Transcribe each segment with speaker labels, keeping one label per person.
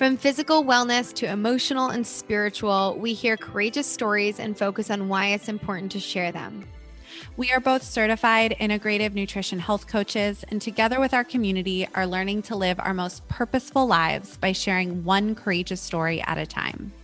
Speaker 1: From physical wellness to emotional and spiritual, we hear courageous stories and focus on why it's important to share them.
Speaker 2: We are both certified integrative nutrition health coaches, and together with our community, are learning to live our most purposeful lives by sharing one courageous story at a time.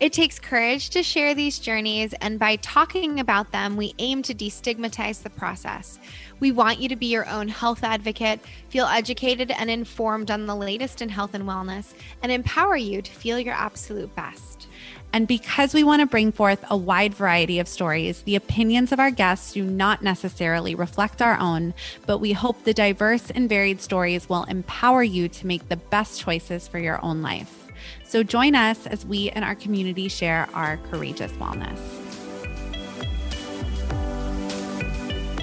Speaker 1: It takes courage to share these journeys, and by talking about them, we aim to destigmatize the process. We want you to be your own health advocate, feel educated and informed on the latest in health and wellness, and empower you to feel your absolute best.
Speaker 2: And because we want to bring forth a wide variety of stories, the opinions of our guests do not necessarily reflect our own, but we hope the diverse and varied stories will empower you to make the best choices for your own life. So join us as we and our community share our courageous wellness.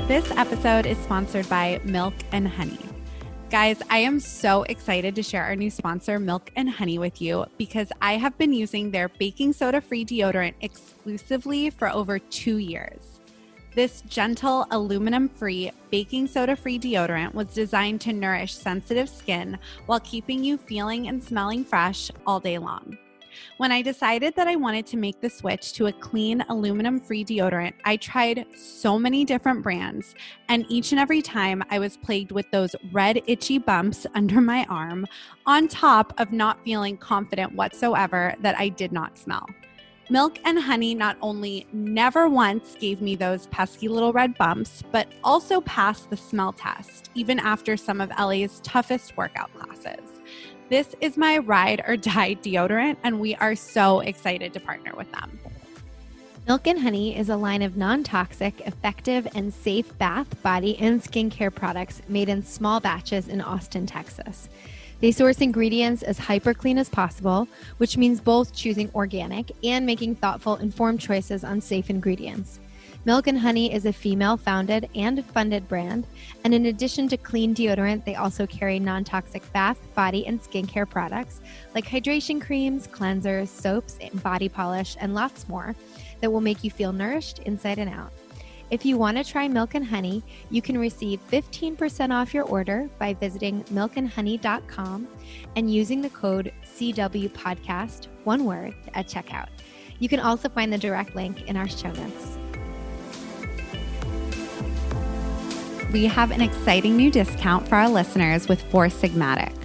Speaker 2: This episode is sponsored by Milk and Honey. Guys, I am so excited to share our new sponsor, Milk and Honey, with you because I have been using their baking soda free deodorant exclusively for over two years. This gentle, aluminum free, baking soda free deodorant was designed to nourish sensitive skin while keeping you feeling and smelling fresh all day long. When I decided that I wanted to make the switch to a clean aluminum free deodorant, I tried so many different brands, and each and every time I was plagued with those red, itchy bumps under my arm, on top of not feeling confident whatsoever that I did not smell. Milk and honey not only never once gave me those pesky little red bumps, but also passed the smell test, even after some of LA's toughest workout classes. This is my ride or die deodorant, and we are so excited to partner with them.
Speaker 1: Milk and Honey is a line of non toxic, effective, and safe bath, body, and skincare products made in small batches in Austin, Texas. They source ingredients as hyper clean as possible, which means both choosing organic and making thoughtful, informed choices on safe ingredients. Milk and Honey is a female founded and funded brand, and in addition to clean deodorant, they also carry non toxic bath, body, and skincare products like hydration creams, cleansers, soaps, body polish, and lots more that will make you feel nourished inside and out. If you want to try Milk and Honey, you can receive 15% off your order by visiting milkandhoney.com and using the code CW Podcast, one word, at checkout. You can also find the direct link in our show notes.
Speaker 2: We have an exciting new discount for our listeners with Four Sigmatic.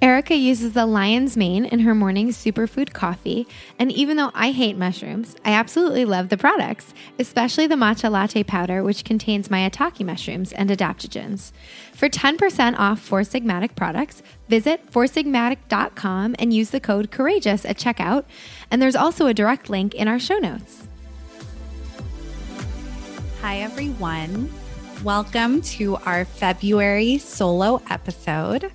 Speaker 1: Erica uses the lion's mane in her morning superfood coffee, and even though I hate mushrooms, I absolutely love the products, especially the matcha latte powder, which contains maitake mushrooms and adaptogens. For 10% off Four Sigmatic products, visit foursigmatic.com and use the code COURAGEOUS at checkout, and there's also a direct link in our show notes.
Speaker 2: Hi, everyone. Welcome to our February solo episode.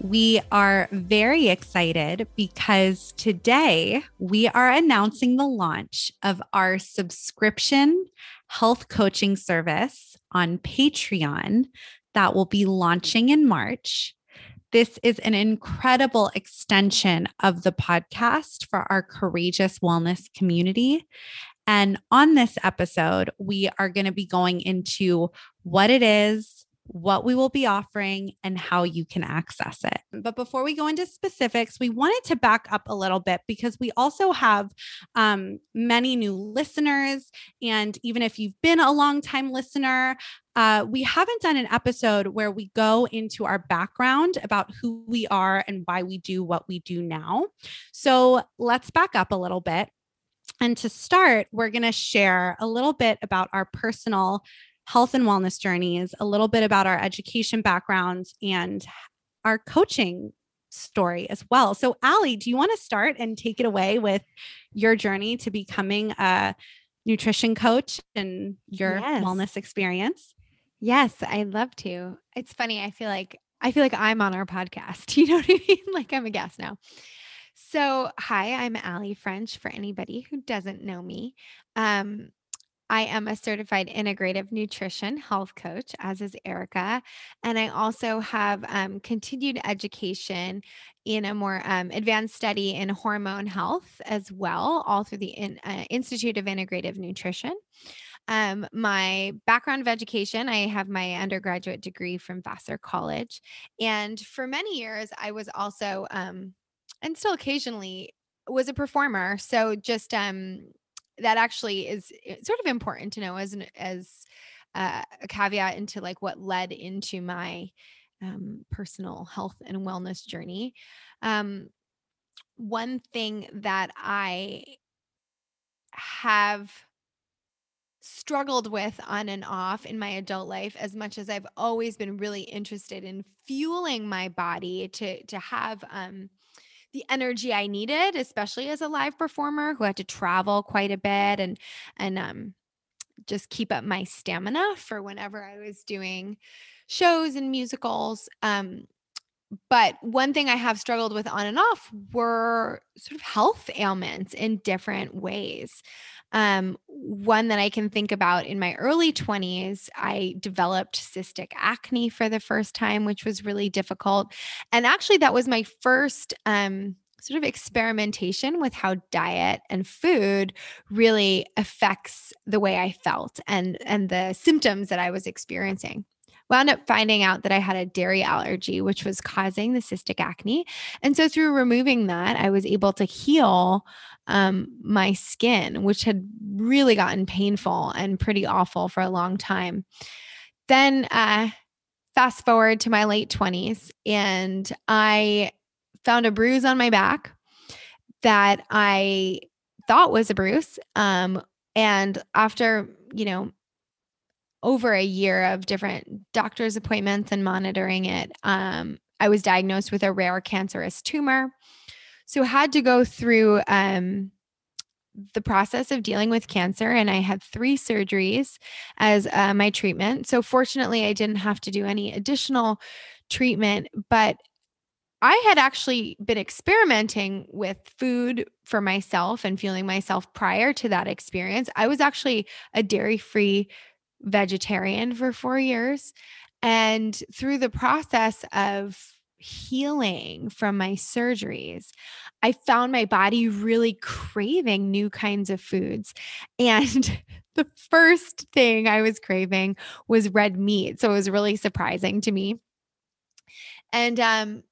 Speaker 2: We are very excited because today we are announcing the launch of our subscription health coaching service on Patreon that will be launching in March. This is an incredible extension of the podcast for our courageous wellness community. And on this episode, we are going to be going into what it is, what we will be offering, and how you can access it. But before we go into specifics, we wanted to back up a little bit because we also have um, many new listeners. And even if you've been a long time listener, uh, we haven't done an episode where we go into our background about who we are and why we do what we do now. So let's back up a little bit. And to start, we're going to share a little bit about our personal health and wellness journeys, a little bit about our education backgrounds, and our coaching story as well. So, Allie, do you want to start and take it away with your journey to becoming a nutrition coach and your yes. wellness experience?
Speaker 1: Yes, I'd love to. It's funny. I feel like I feel like I'm on our podcast. You know what I mean? Like I'm a guest now. So, hi, I'm Allie French for anybody who doesn't know me. Um, I am a certified integrative nutrition health coach, as is Erica. And I also have um, continued education in a more um, advanced study in hormone health as well, all through the in, uh, Institute of Integrative Nutrition. Um, my background of education, I have my undergraduate degree from Vassar College. And for many years, I was also, um, and still occasionally, was a performer. So just um, that actually is eh, sort of important to know as an as uh, a caveat into like what led into my um, personal health and wellness journey. Um, one thing that I have struggled with on and off in my adult life as much as I've always been really interested in fueling my body to to have um the energy I needed, especially as a live performer who had to travel quite a bit and and um just keep up my stamina for whenever I was doing shows and musicals. Um, but one thing I have struggled with on and off were sort of health ailments in different ways. Um, one that I can think about in my early 20s, I developed cystic acne for the first time, which was really difficult. And actually, that was my first um, sort of experimentation with how diet and food really affects the way I felt and and the symptoms that I was experiencing wound up finding out that I had a dairy allergy, which was causing the cystic acne. And so through removing that, I was able to heal um, my skin, which had really gotten painful and pretty awful for a long time. Then, uh, fast forward to my late 20s, and I found a bruise on my back that I thought was a bruise. Um, and after, you know, over a year of different doctor's appointments and monitoring it, um, I was diagnosed with a rare cancerous tumor. So had to go through um, the process of dealing with cancer, and I had three surgeries as uh, my treatment. So fortunately, I didn't have to do any additional treatment, but I had actually been experimenting with food for myself and feeling myself prior to that experience. I was actually a dairy free vegetarian for four years. And through the process of healing from my surgeries, I found my body really craving new kinds of foods. And the first thing I was craving was red meat. So it was really surprising to me. And um,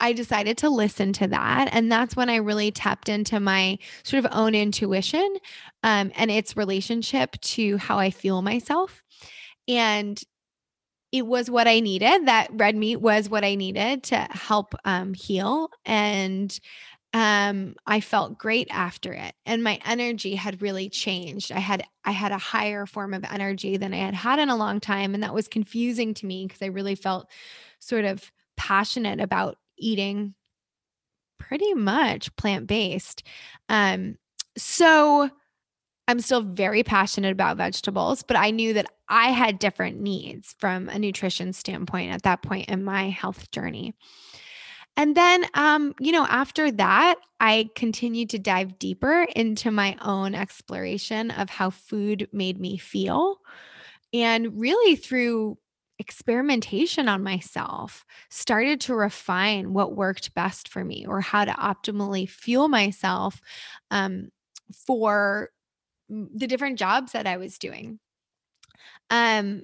Speaker 1: I decided to listen to that. And that's when I really tapped into my sort of own intuition um, and its relationship to how I feel myself. And it was what I needed. That red meat was what I needed to help um, heal. And um, I felt great after it. And my energy had really changed. I had I had a higher form of energy than I had had in a long time. And that was confusing to me because I really felt sort of passionate about eating pretty much plant based. Um, so I'm still very passionate about vegetables, but I knew that I had different needs from a nutrition standpoint at that point in my health journey. And then, um, you know, after that, I continued to dive deeper into my own exploration of how food made me feel. And really, through experimentation on myself, started to refine what worked best for me or how to optimally fuel myself um, for the different jobs that I was doing. Um,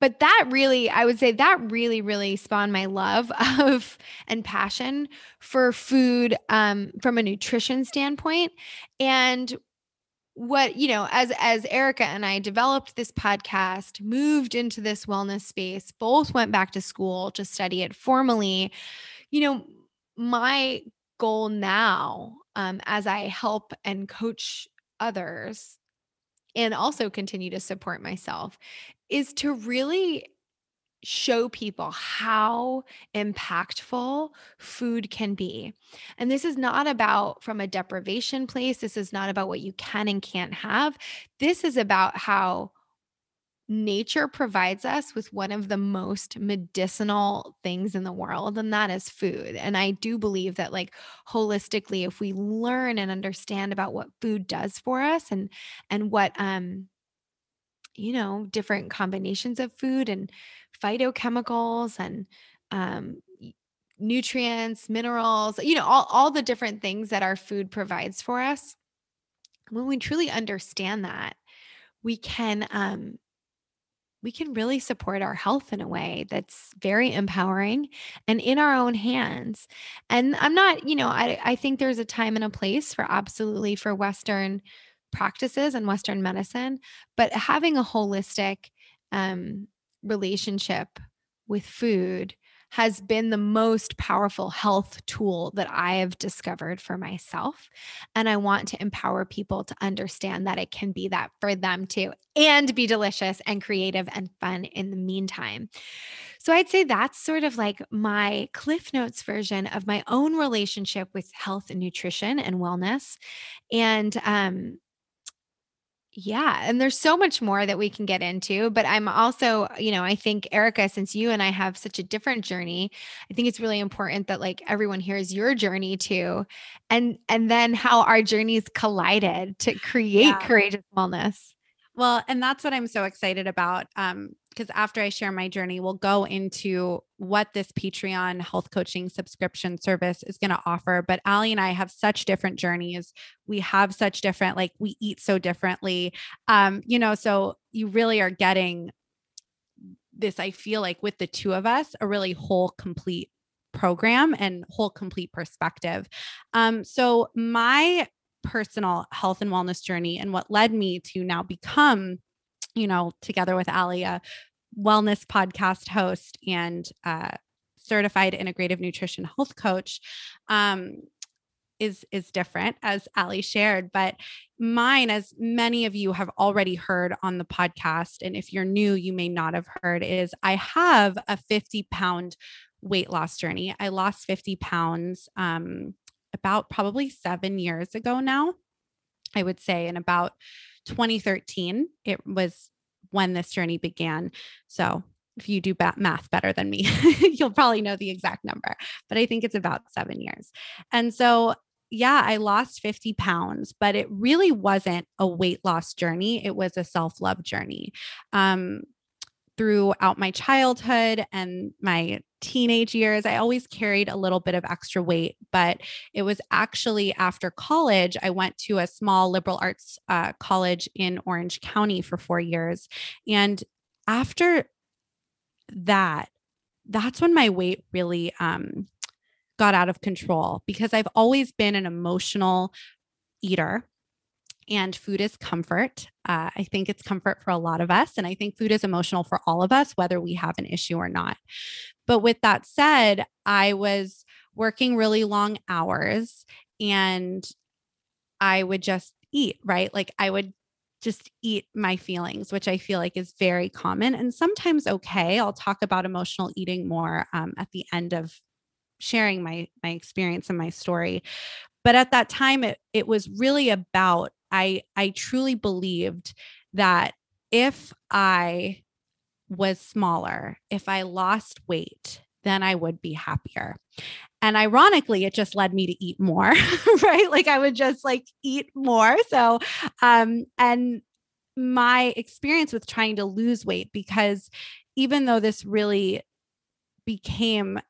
Speaker 1: but that really, I would say that really, really spawned my love of and passion for food um, from a nutrition standpoint. And what you know as as erica and i developed this podcast moved into this wellness space both went back to school to study it formally you know my goal now um, as i help and coach others and also continue to support myself is to really show people how impactful food can be. And this is not about from a deprivation place. This is not about what you can and can't have. This is about how nature provides us with one of the most medicinal things in the world and that is food and i do believe that like holistically if we learn and understand about what food does for us and and what um you know different combinations of food and phytochemicals and um, nutrients, minerals, you know, all, all the different things that our food provides for us. When we truly understand that, we can um, we can really support our health in a way that's very empowering and in our own hands. And I'm not, you know, I, I think there's a time and a place for absolutely for Western practices and Western medicine, but having a holistic um, relationship with food has been the most powerful health tool that I have discovered for myself. And I want to empower people to understand that it can be that for them too, and be delicious and creative and fun in the meantime. So I'd say that's sort of like my Cliff Notes version of my own relationship with health and nutrition and wellness. And um, yeah. And there's so much more that we can get into. But I'm also, you know, I think, Erica, since you and I have such a different journey, I think it's really important that like everyone hears your journey too. And and then how our journeys collided to create yeah. courageous wellness.
Speaker 2: Well, and that's what I'm so excited about. Um, because after I share my journey, we'll go into what this Patreon health coaching subscription service is going to offer. But Allie and I have such different journeys. We have such different, like we eat so differently. Um, you know, so you really are getting this, I feel like with the two of us, a really whole, complete program and whole complete perspective. Um, so my personal health and wellness journey and what led me to now become you know, together with Allie, a wellness podcast host and uh, certified integrative nutrition health coach um, is is different as Allie shared but mine as many of you have already heard on the podcast and if you're new you may not have heard is I have a 50 pound weight loss journey. I lost 50 pounds um, about probably 7 years ago now I would say in about 2013 it was when this journey began. So if you do math better than me, you'll probably know the exact number, but I think it's about seven years. And so, yeah, I lost 50 pounds, but it really wasn't a weight loss journey. It was a self love journey. Um, throughout my childhood and my teenage years, I always carried a little bit of extra weight, but it was actually after college, I went to a small liberal arts uh, college in Orange County for four years. And after that, that's when my weight really um, got out of control because I've always been an emotional eater and food is comfort. Uh, I think it's comfort for a lot of us. And I think food is emotional for all of us, whether we have an issue or not. But with that said, I was working really long hours and I would just eat, right? Like I would just eat my feelings, which I feel like is very common and sometimes okay. I'll talk about emotional eating more um, at the end of sharing my my experience and my story. But at that time, it it was really about I I truly believed that if I was smaller, if I lost weight, then I would be happier. And ironically, it just led me to eat more, right? Like I would just like eat more. So, um, and my experience with trying to lose weight, because even though this really became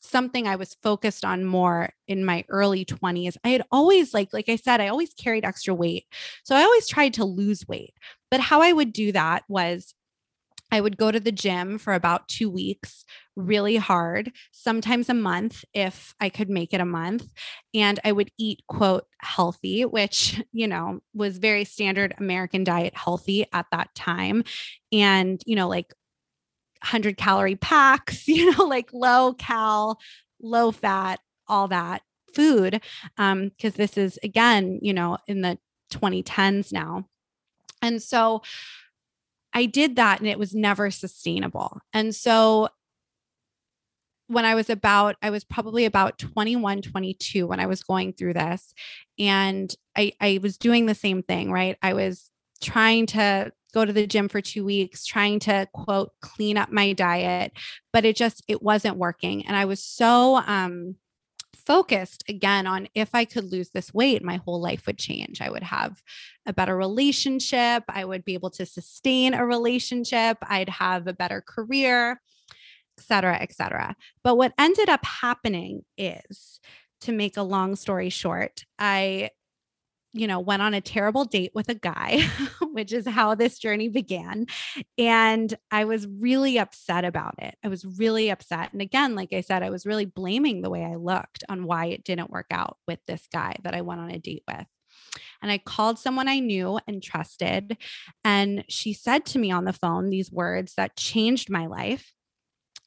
Speaker 2: something I was focused on more in my early 20s. I had always like like I said I always carried extra weight. So I always tried to lose weight. But how I would do that was I would go to the gym for about 2 weeks really hard, sometimes a month if I could make it a month, and I would eat quote healthy, which, you know, was very standard American diet healthy at that time. And, you know, like 100 calorie packs, you know, like low cal, low fat, all that food. Um, because this is again, you know, in the 2010s now. And so I did that and it was never sustainable. And so when I was about, I was probably about 21, 22 when I was going through this. And I, I was doing the same thing, right? I was trying to go to the gym for two weeks, trying to quote, clean up my diet, but it just, it wasn't working. And I was so, um, focused again on if I could lose this weight, my whole life would change. I would have a better relationship. I would be able to sustain a relationship. I'd have a better career et cetera, et cetera. But what ended up happening is, to make a long story short, I, you know, went on a terrible date with a guy, which is how this journey began. And I was really upset about it. I was really upset. And again, like I said, I was really blaming the way I looked on why it didn't work out with this guy that I went on a date with. And I called someone I knew and trusted. And she said to me on the phone these words that changed my life.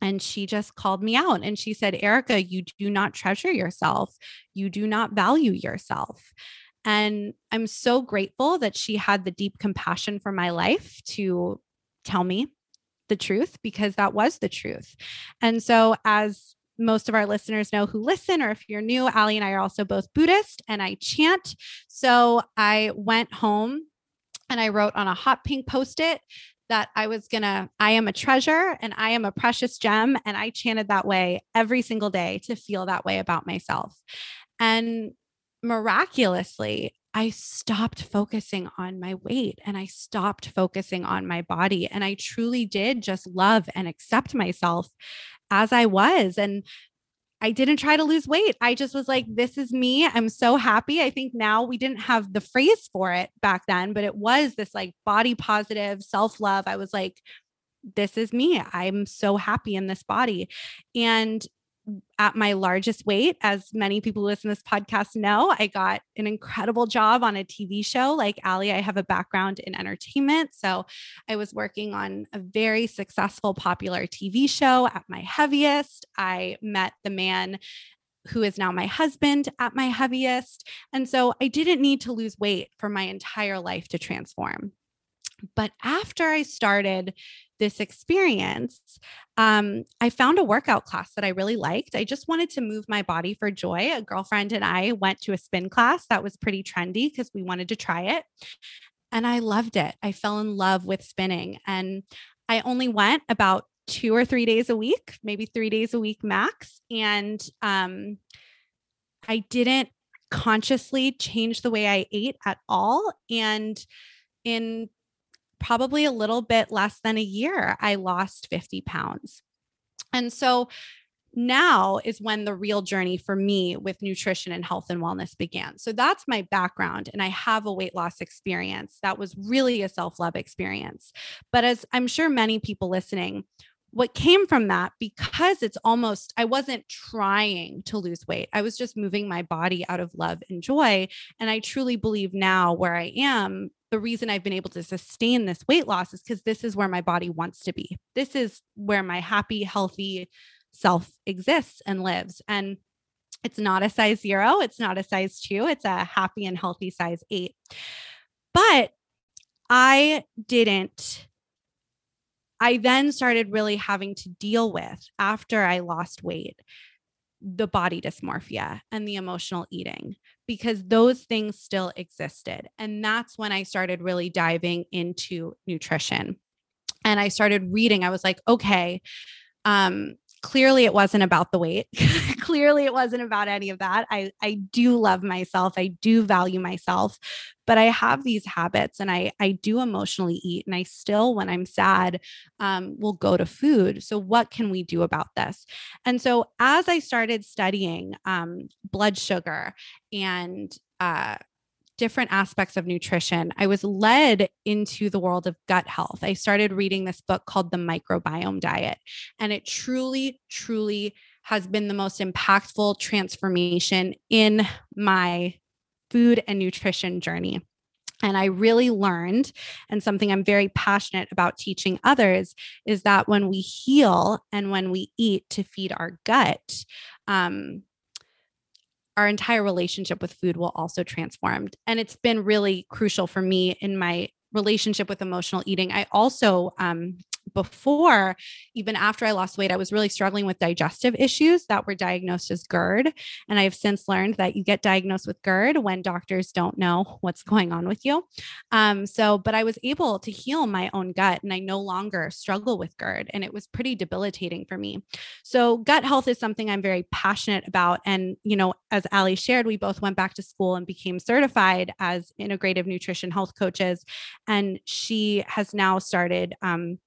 Speaker 2: And she just called me out and she said, Erica, you do not treasure yourself. You do not value yourself. And I'm so grateful that she had the deep compassion for my life to tell me the truth because that was the truth. And so, as most of our listeners know who listen, or if you're new, Allie and I are also both Buddhist and I chant. So I went home and I wrote on a hot pink post it that I was going to, I am a treasure and I am a precious gem. And I chanted that way every single day to feel that way about myself. And miraculously, I stopped focusing on my weight and I stopped focusing on my body. And I truly did just love and accept myself as I was. And I didn't try to lose weight. I just was like, this is me. I'm so happy. I think now we didn't have the phrase for it back then, but it was this like body positive self love. I was like, this is me. I'm so happy in this body. And at my largest weight, as many people who listen to this podcast know, I got an incredible job on a TV show. Like Allie, I have a background in entertainment. So I was working on a very successful, popular TV show at my heaviest. I met the man who is now my husband at my heaviest. And so I didn't need to lose weight for my entire life to transform. But after I started this experience, um, I found a workout class that I really liked. I just wanted to move my body for joy. A girlfriend and I went to a spin class that was pretty trendy because we wanted to try it. And I loved it. I fell in love with spinning. And I only went about two or three days a week, maybe three days a week max. And um, I didn't consciously change the way I ate at all. And in probably a little bit less than a year, I lost 50 pounds. And so now is when the real journey for me with nutrition and health and wellness began. So that's my background. And I have a weight loss experience that was really a self love experience. But as I'm sure many people listening, what came from that, because it's almost, I wasn't trying to lose weight. I was just moving my body out of love and joy. And I truly believe now where I am the reason I've been able to sustain this weight loss is because this is where my body wants to be. This is where my happy, healthy self exists and lives. And it's not a size zero, it's not a size two, it's a happy and healthy size eight. But I didn't. I then started really having to deal with after I lost weight the body dysmorphia and the emotional eating because those things still existed. And that's when I started really diving into nutrition. And I started reading. I was like, okay, um, clearly it wasn't about the weight. clearly it wasn't about any of that. I I do love myself. I do value myself, but I have these habits and I I do emotionally eat and I still when I'm sad um will go to food. So what can we do about this? And so as I started studying um blood sugar and uh different aspects of nutrition, I was led into the world of gut health. I started reading this book called The Microbiome Diet, and it truly, truly has been the most impactful transformation in my food and nutrition journey. And I really learned, and something I'm very passionate about teaching others is that when we heal and when we eat to feed our gut, um, our entire relationship with food will also transform. And it's been really crucial for me in my relationship with emotional eating. I also um, before, even after I lost weight, I was really struggling with digestive issues that were diagnosed as GERD. And I have since learned that you get diagnosed with GERD when doctors don't know what's going on with you. Um, so, but I was able to heal my own gut and I no longer struggle with GERD. And it was pretty debilitating for me. So, gut health is something I'm very passionate about. And, you know, as Allie shared, we both went back to school and became certified as integrative nutrition health coaches. And she has now started um,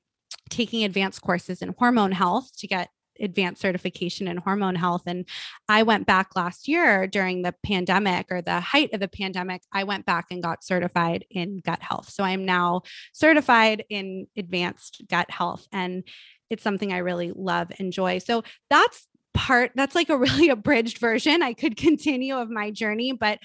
Speaker 2: taking advanced courses in hormone health to get advanced certification in hormone health. And I went back last year during the pandemic or the height of the pandemic. I went back and got certified in gut health. So I'm now certified in advanced gut health. And it's something I really love, and enjoy. So that's part that's like a really abridged version i could continue of my journey but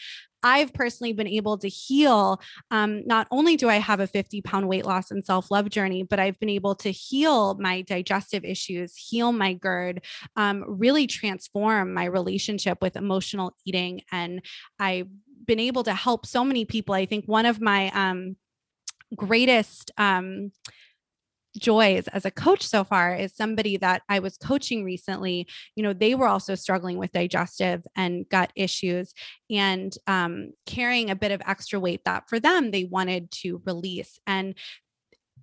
Speaker 2: I've personally been able to heal. Um, not only do I have a 50 pound weight loss and self love journey, but I've been able to heal my digestive issues, heal my GERD, um, really transform my relationship with emotional eating. And I've been able to help so many people. I think one of my um, greatest, um, joys as a coach so far is somebody that I was coaching recently. You know, they were also struggling with digestive and gut issues and um, carrying a bit of extra weight that for them they wanted to release. And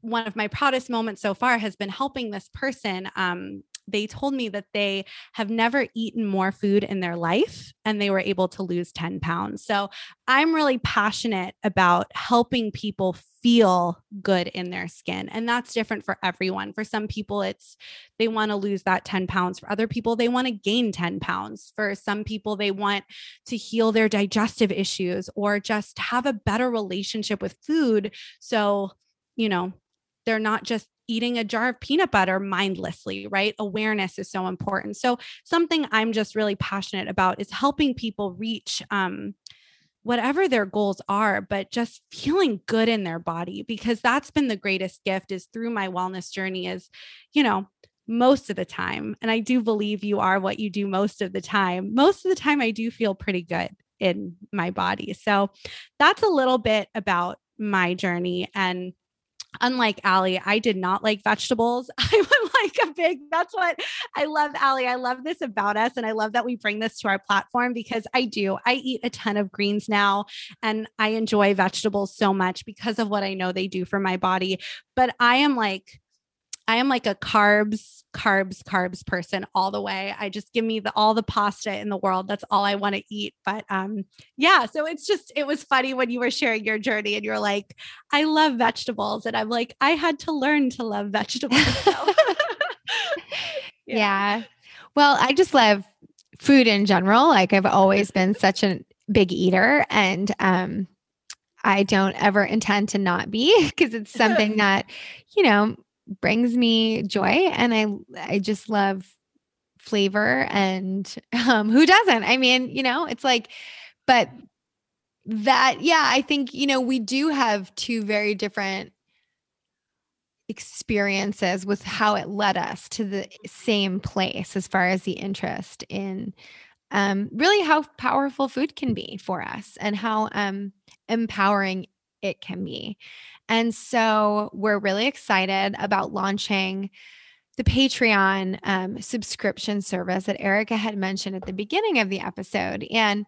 Speaker 2: one of my proudest moments so far has been helping this person um, they told me that they have never eaten more food in their life and they were able to lose 10 pounds. So I'm really passionate about helping people feel good in their skin. And that's different for everyone. For some people, it's they want to lose that 10 pounds. For other people, they want to gain 10 pounds. For some people, they want to heal their digestive issues or just have a better relationship with food. So, you know, they're not just eating a jar of peanut butter mindlessly, right? Awareness is so important. So, something I'm just really passionate about is helping people reach um, whatever their goals are, but just feeling good in their body because that's been the greatest gift is through my wellness journey is, you know, most of the time. And I do believe you are what you do most of the time. Most of the time, I do feel pretty good in my body. So that's a little bit about my journey. And unlike Allie, I did not like vegetables. I would like a big, that's what I love, Allie. I love this about us. And I love that we bring this to our platform because I do. I eat a ton of greens now and I enjoy vegetables so much because of what I know they do for my body. But I am like, I am like a carbs, carbs, carbs person all the way. I just give me the all the pasta in the world. That's all I want to eat. But um, yeah, so it's just it was funny when you were sharing your journey and you're like, I love vegetables. And I'm like, I had to learn to love vegetables. So.
Speaker 1: yeah. yeah. Well, I just love food in general. Like I've always been such a big eater and um I don't ever intend to not be because it's something that, you know, brings me joy and I I just love flavor and um who doesn't? I mean, you know, it's like but that yeah, I think you know, we do have two very different experiences with how it led us to the same place as far as the interest in um really how powerful food can be for us and how um empowering it can be. And so we're really excited about launching the Patreon um, subscription service that Erica had mentioned at the beginning of the episode. And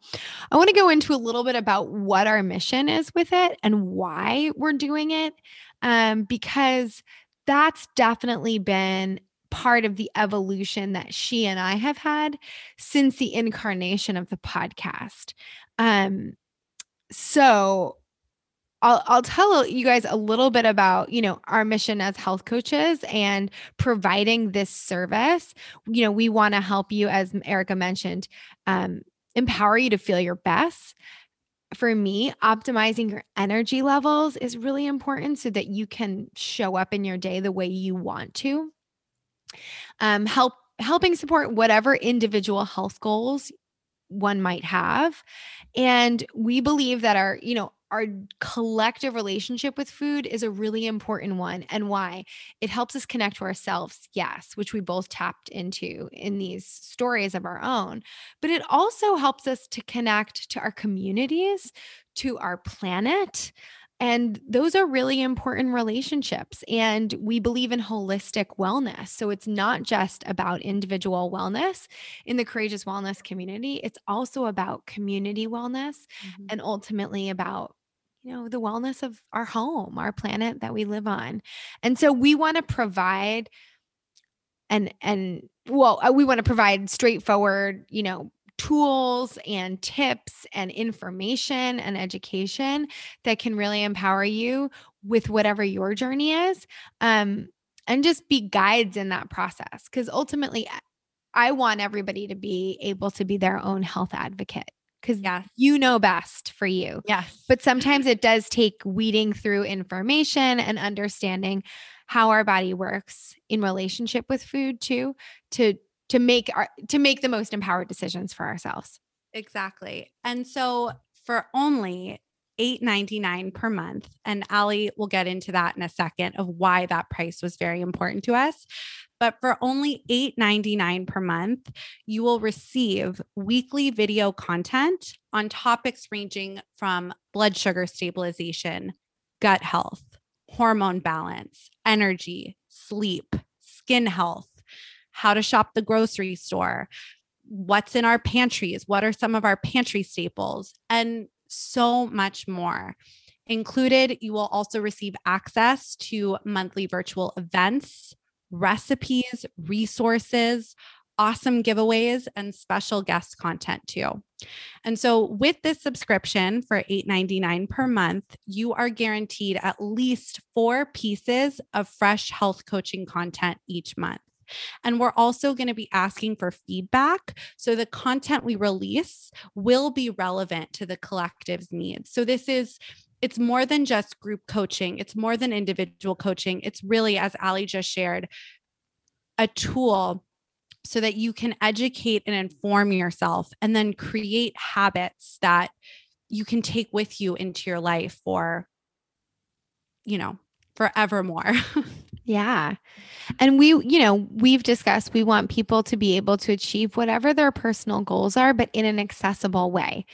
Speaker 1: I want to go into a little bit about what our mission is with it and why we're doing it, um, because that's definitely been part of the evolution that she and I have had since the incarnation of the podcast. Um, so I'll, I'll tell you guys a little bit about you know our mission as health coaches and providing this service. You know we want to help you as erica mentioned um, empower you to feel your best. For me optimizing your energy levels is really important so that you can show up in your day the way you want to. Um, help helping support whatever individual health goals one might have. And we believe that our you know our collective relationship with food is a really important one. And why? It helps us connect to ourselves, yes, which we both tapped into in these stories of our own. But it also helps us to connect to our communities, to our planet, And those are really important relationships. And we believe in holistic wellness. So it's not just about individual wellness in the courageous wellness community, it's also about community wellness mm-hmm. and ultimately about you know the wellness of our home our planet that we live on. And so we want to provide and and well uh, we want to provide straightforward you know tools and tips and information and education that can really empower you with whatever your journey is um, and just be guides in that process. Because ultimately i want everybody to be able to be their own health advocate because yes. you know best for you
Speaker 2: yes
Speaker 1: but sometimes it does take weeding through information and understanding how our body works in relationship with food too to to make our to make the most empowered decisions for ourselves.
Speaker 2: Exactly. And so for only $8.99 per month, and Allie will get into that in a second of why that price was very important to us. But for only $8.99 per month, you will receive weekly video content on topics ranging from blood sugar stabilization, gut health, hormone balance, energy, sleep, skin health, how to shop the grocery store, what's in our pantries, what are some of our pantry staples, and so much more. Included, you will also receive access to monthly virtual events, recipes, resources, awesome giveaways, and special guest content too. And so, with this subscription for $8.99 per month, you are guaranteed at least four pieces of fresh health coaching content each month. And we're also going to be asking for feedback. So the content we release will be relevant to the collective's needs. So this is it's more than just group coaching, it's more than individual coaching. It's really, as Allie just shared, a tool so that you can educate and inform yourself and then create habits that you can take with you into your life for, you know, forevermore.
Speaker 1: Yeah. And we, you know, we've discussed we want people to be able to achieve whatever their personal goals are, but in an accessible way.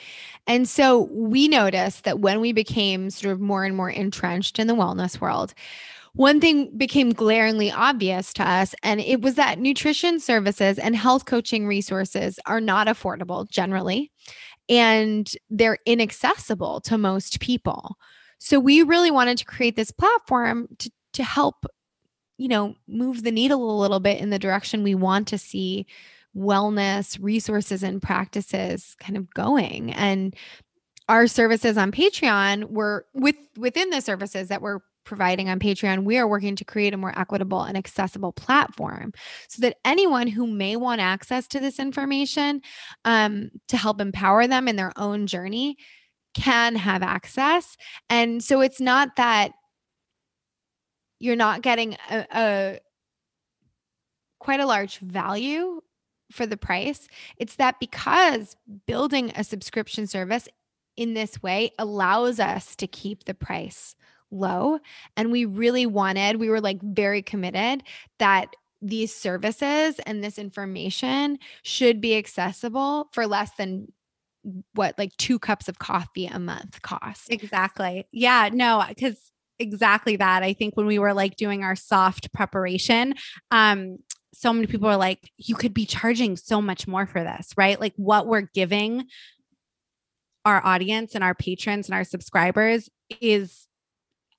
Speaker 1: And so we noticed that when we became sort of more and more entrenched in the wellness world, one thing became glaringly obvious to us, and it was that nutrition services and health coaching resources are not affordable generally, and they're inaccessible to most people. So we really wanted to create this platform to, to help you know, move the needle a little bit in the direction we want to see wellness resources and practices kind of going. And our services on Patreon were with within the services that we're providing on Patreon, we are working to create a more equitable and accessible platform so that anyone who may want access to this information um, to help empower them in their own journey can have access. And so it's not that you're not getting a, a quite a large value for the price. It's that because building a subscription service in this way allows us to keep the price low. And we really wanted, we were like very committed that these services and this information should be accessible for less than what like two cups of coffee a month cost.
Speaker 2: Exactly. Yeah. No, because exactly that. I think when we were like doing our soft preparation, um, so many people are like, you could be charging so much more for this, right? Like what we're giving our audience and our patrons and our subscribers is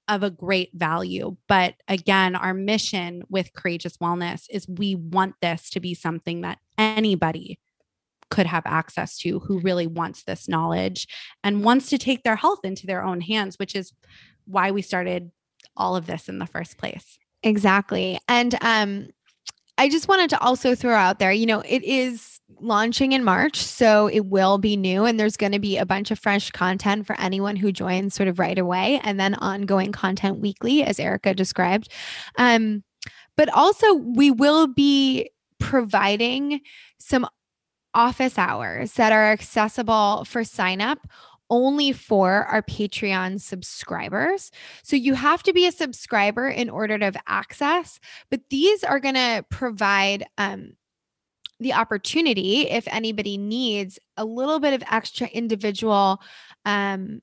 Speaker 2: of a great value. But again, our mission with Courageous Wellness is we want this to be something that anybody could have access to who really wants this knowledge and wants to take their health into their own hands, which is why we started all of this in the first place.
Speaker 1: Exactly. And um I just wanted to also throw out there, you know, it is launching in March, so it will be new and there's going to be a bunch of fresh content for anyone who joins sort of right away and then ongoing content weekly as Erica described. Um but also we will be providing some office hours that are accessible for sign up only for our Patreon subscribers. So you have to be a subscriber in order to have access, but these are going to provide um, the opportunity if anybody needs a little bit of extra individual um,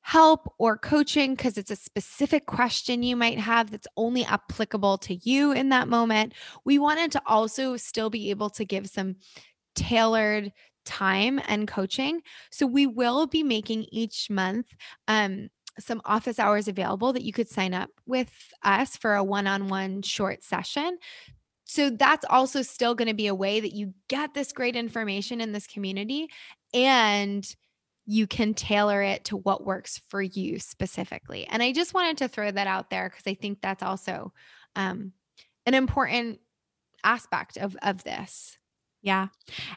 Speaker 1: help or coaching because it's a specific question you might have that's only applicable to you in that moment. We wanted to also still be able to give some tailored time and coaching. So we will be making each month um, some office hours available that you could sign up with us for a one on one short session. So that's also still going to be a way that you get this great information in this community and you can tailor it to what works for you specifically. And I just wanted to throw that out there because I think that's also um, an important aspect of of this.
Speaker 2: Yeah.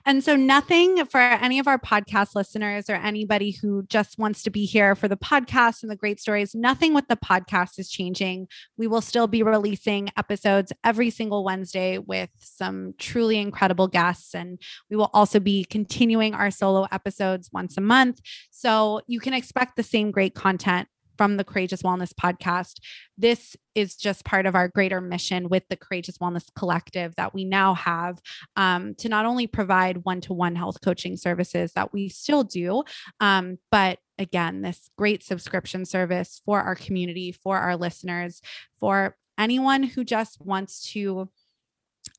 Speaker 2: And so, nothing for any of our podcast listeners or anybody who just wants to be here for the podcast and the great stories, nothing with the podcast is changing. We will still be releasing episodes every single Wednesday with some truly incredible guests. And we will also be continuing our solo episodes once a month. So, you can expect the same great content from the Courageous Wellness podcast. This is just part of our greater mission with the Courageous Wellness Collective that we now have um, to not only provide one to one health coaching services that we still do, um, but again, this great subscription service for our community, for our listeners, for anyone who just wants to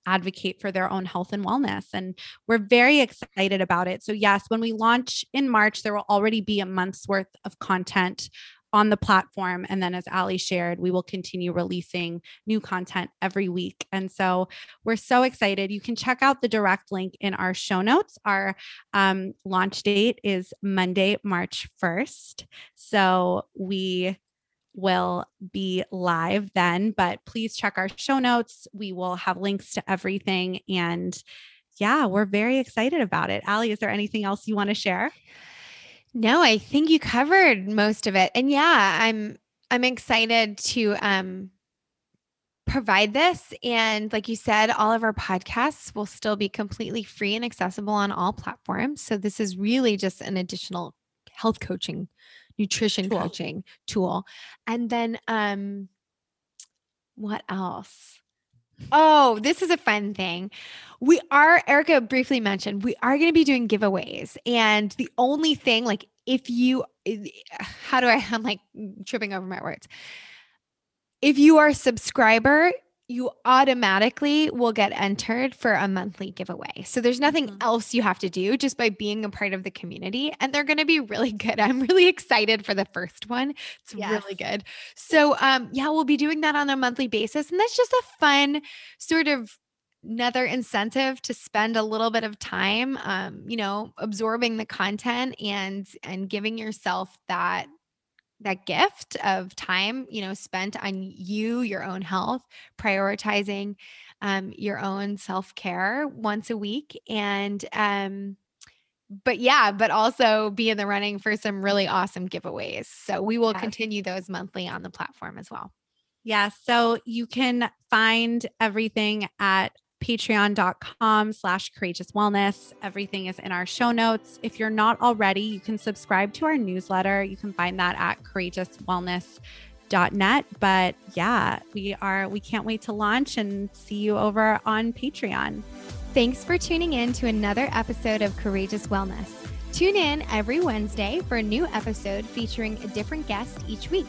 Speaker 2: advocate for their own health and wellness. And we're very excited about it. So, yes, when we launch in March, there will already be a month's worth of content on the platform. And then, as Allie shared, we will continue releasing new content every week. And so we're so excited. You can check out the direct link in our show notes. Our um, launch date is Monday, March 1st. So we will be live then, but please check our show notes. We will have links to everything. And yeah, we're very excited about it. Allie, is there anything else you want to share?
Speaker 1: No, I think you covered most of it. And yeah, I'm I'm excited to um provide this and like you said all of our podcasts will still be completely free and accessible on all platforms. So this is really just an additional health coaching, nutrition tool. coaching tool. And then um what else? Oh, this is a fun thing. We are, Erica briefly mentioned, we are going to be doing giveaways. And the only thing, like, if you, how do I, I'm like tripping over my words. If you are a subscriber, you automatically will get entered for a monthly giveaway. So there's nothing mm-hmm. else you have to do just by being a part of the community. And they're going to be really good. I'm really excited for the first one. It's yes. really good. So, um, yeah, we'll be doing that on a monthly basis. And that's just a fun sort of another incentive to spend a little bit of time um, you know absorbing the content and and giving yourself that that gift of time, you know, spent on you, your own health, prioritizing um, your own self care once a week. And, um, but yeah, but also be in the running for some really awesome giveaways. So we will yes. continue those monthly on the platform as well.
Speaker 2: Yeah. So you can find everything at patreon.com slash courageous wellness. Everything is in our show notes. If you're not already, you can subscribe to our newsletter. You can find that at courageouswellness.net. But yeah, we are, we can't wait to launch and see you over on Patreon.
Speaker 1: Thanks for tuning in to another episode of Courageous Wellness. Tune in every Wednesday for a new episode featuring a different guest each week